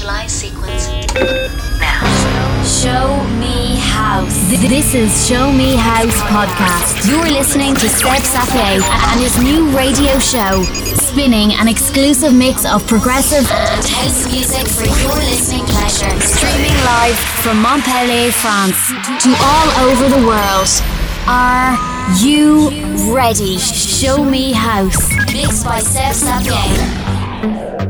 Initialize sequence now. Show Me House. This is Show Me House podcast. You're listening to Seb Sapie and his new radio show, spinning an exclusive mix of progressive and house music for your listening pleasure. Streaming live from Montpellier, France, to all over the world. Are you ready? Show Me House. Mixed by Seb Sapie.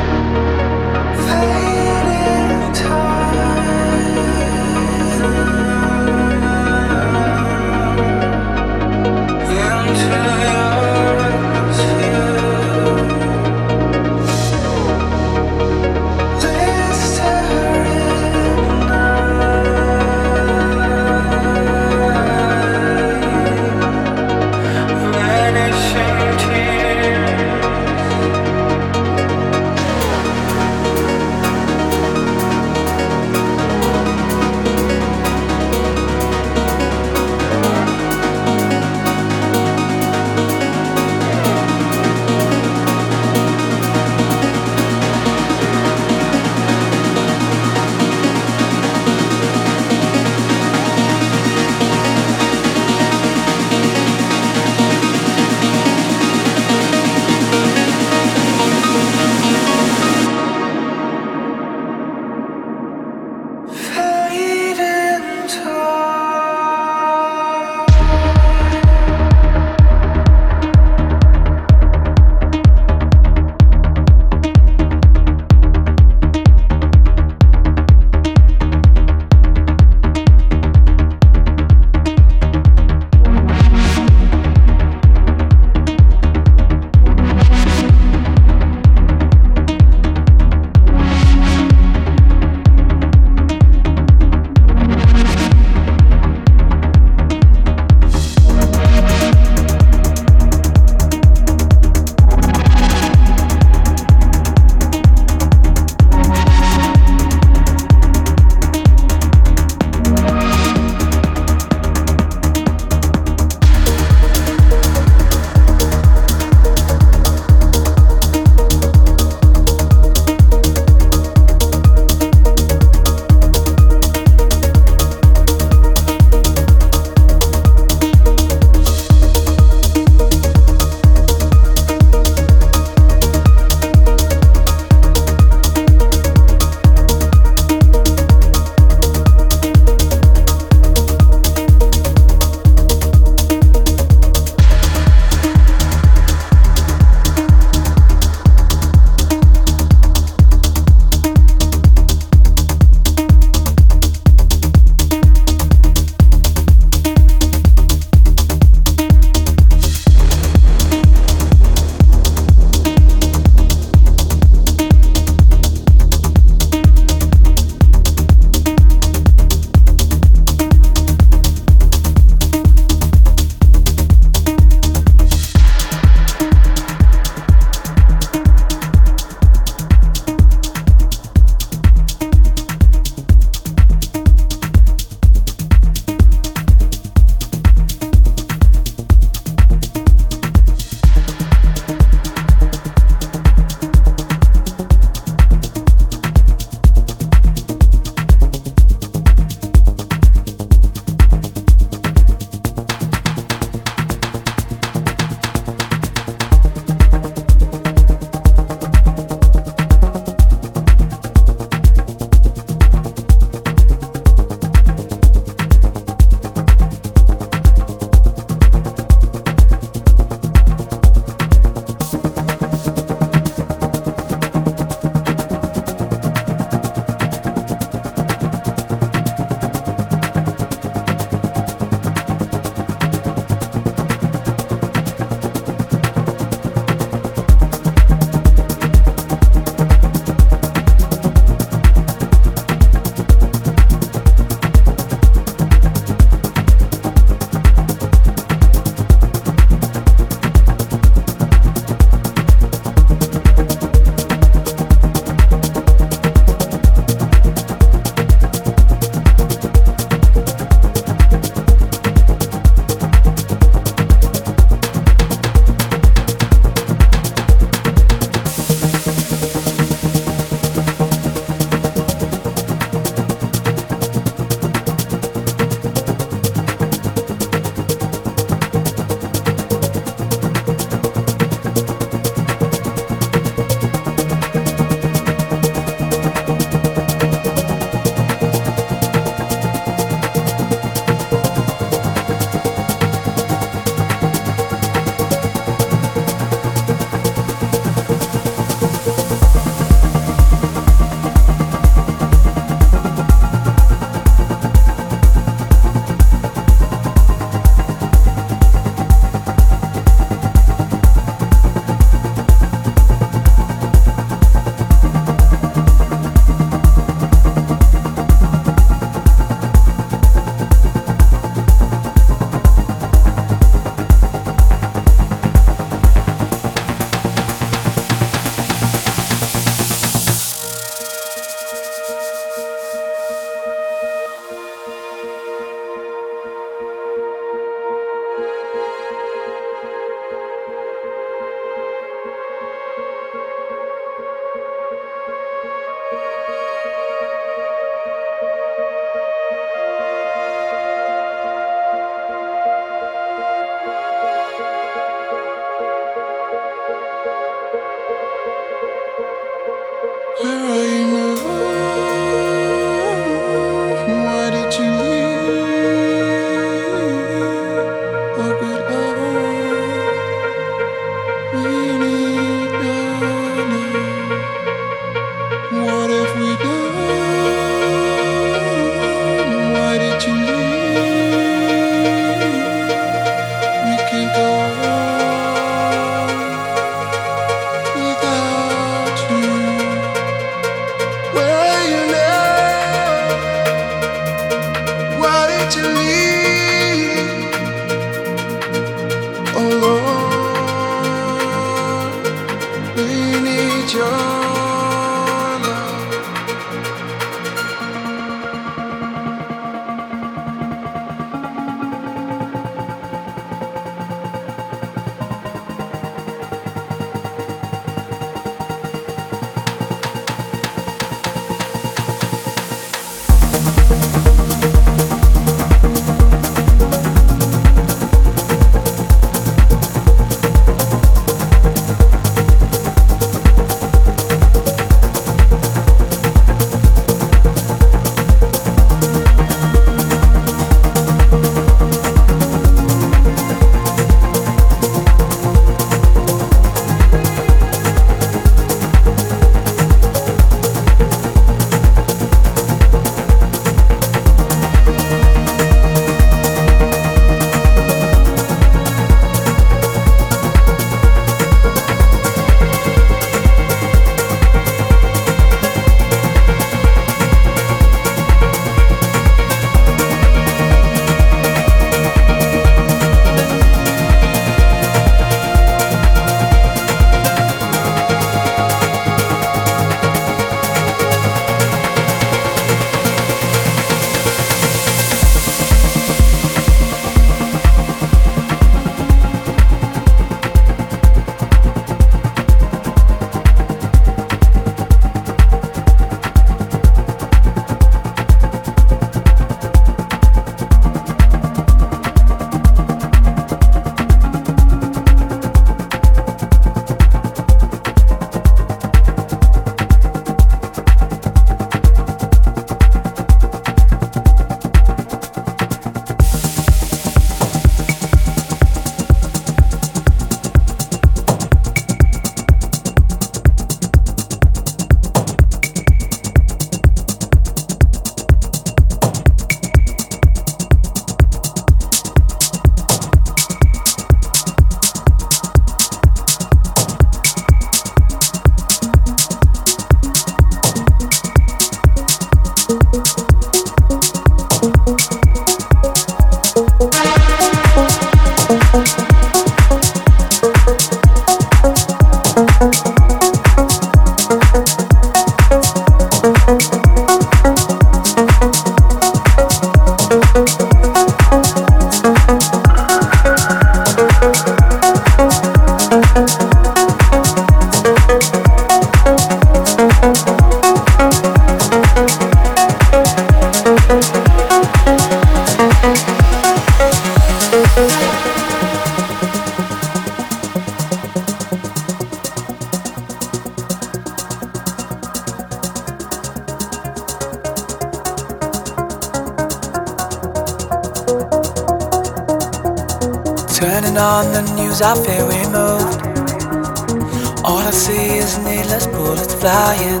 Flying,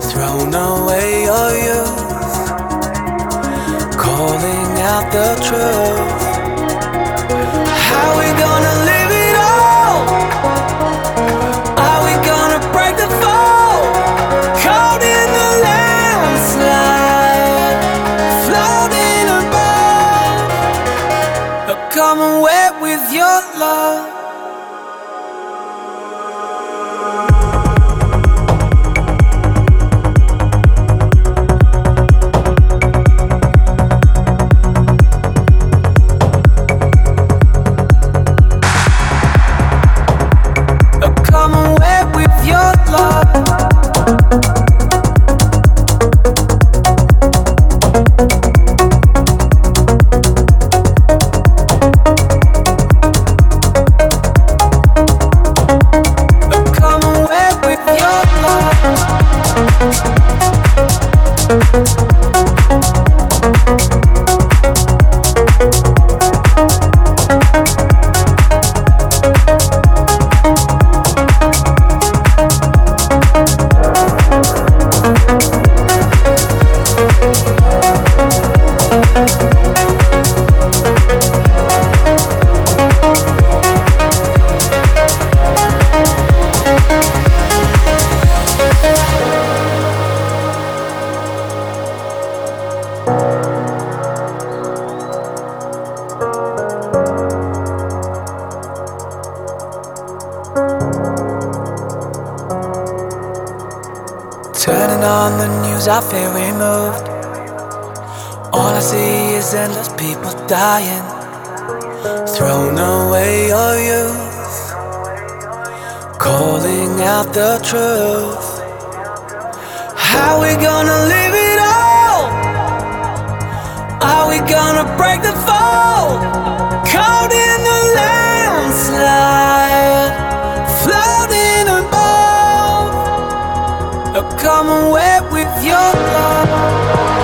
thrown away your youth, calling out the truth. How we gonna live I feel removed. All I see is endless people dying, thrown away your youth, calling out the truth. How we gonna live it all? Are we gonna break the fall? Caught in the landslide, Come away with your love.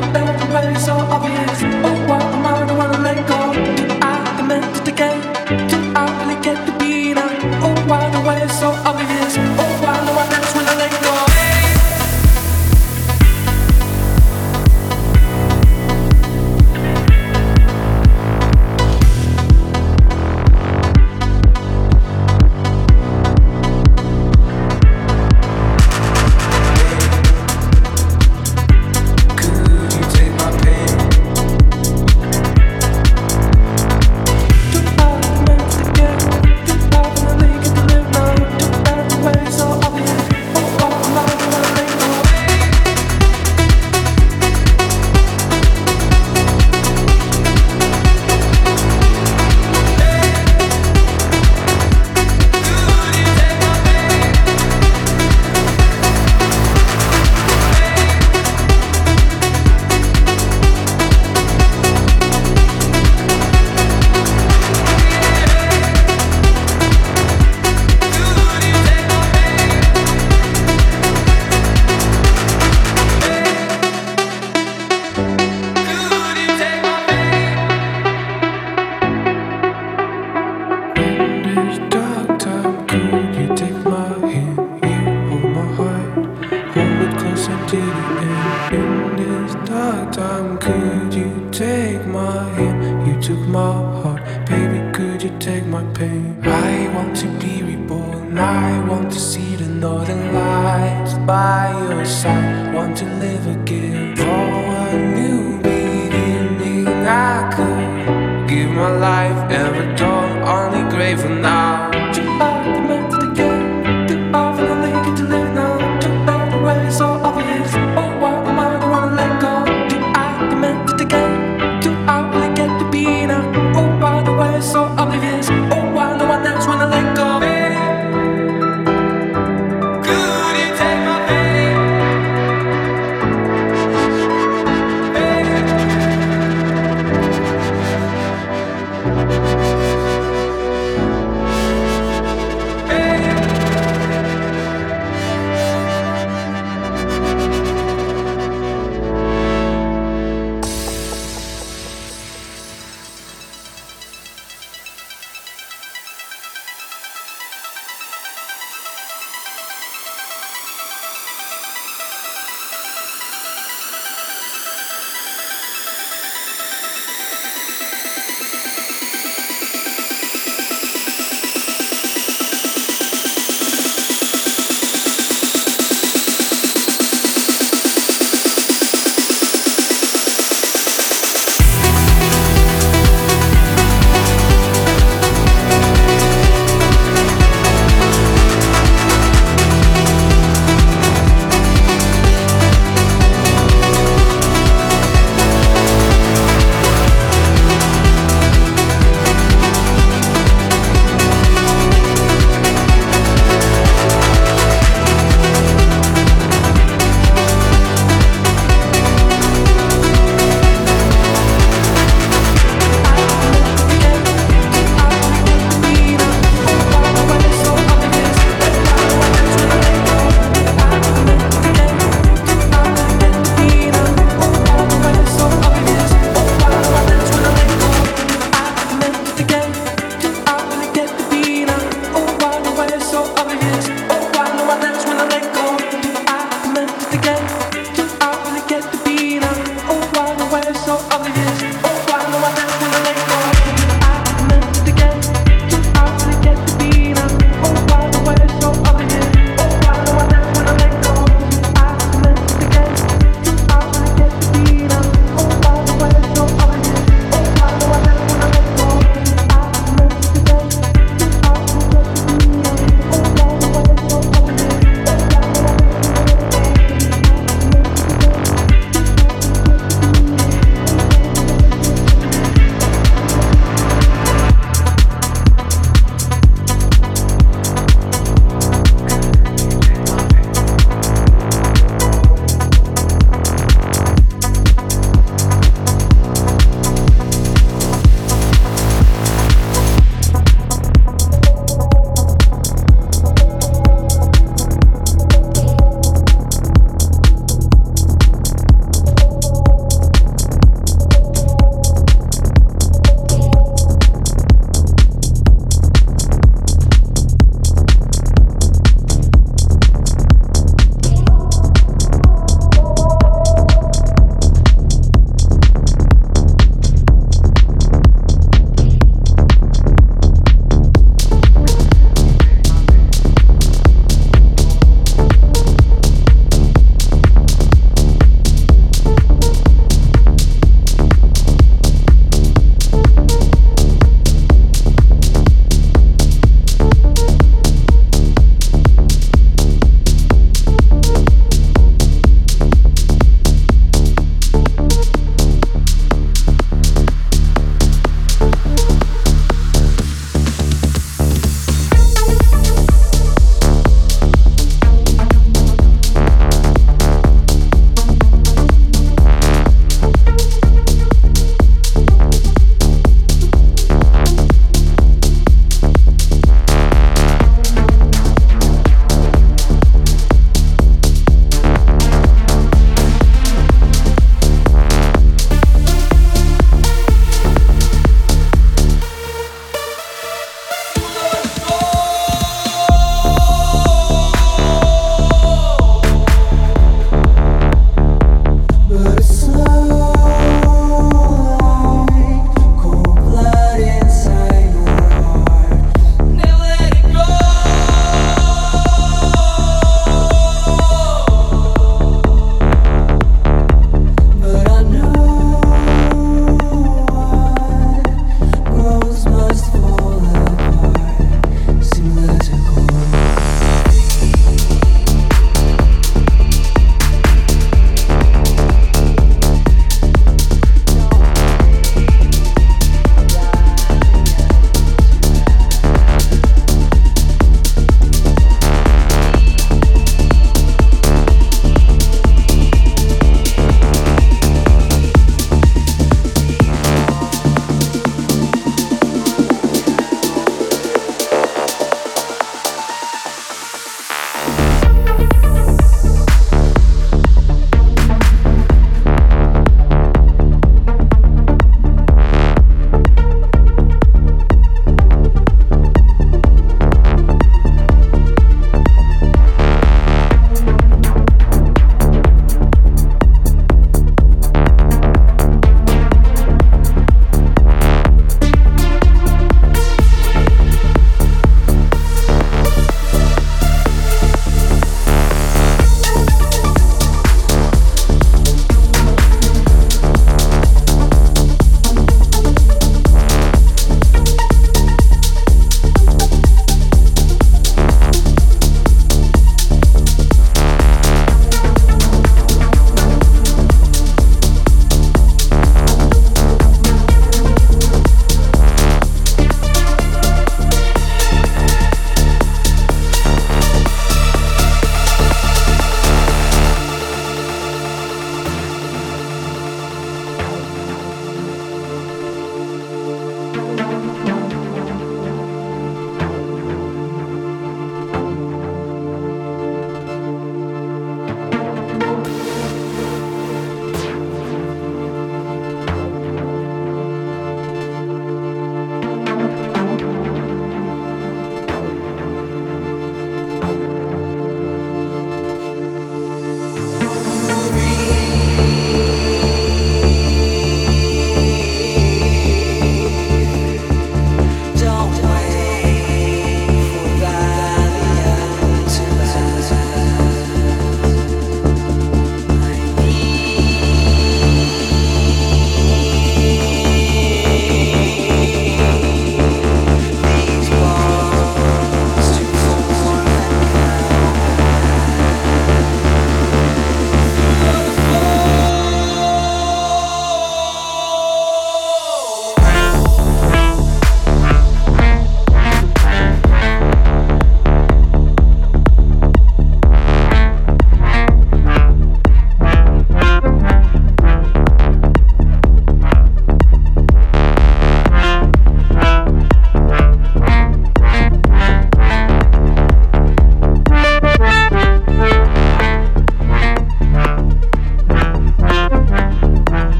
to everybody's so obvious. every door only grave and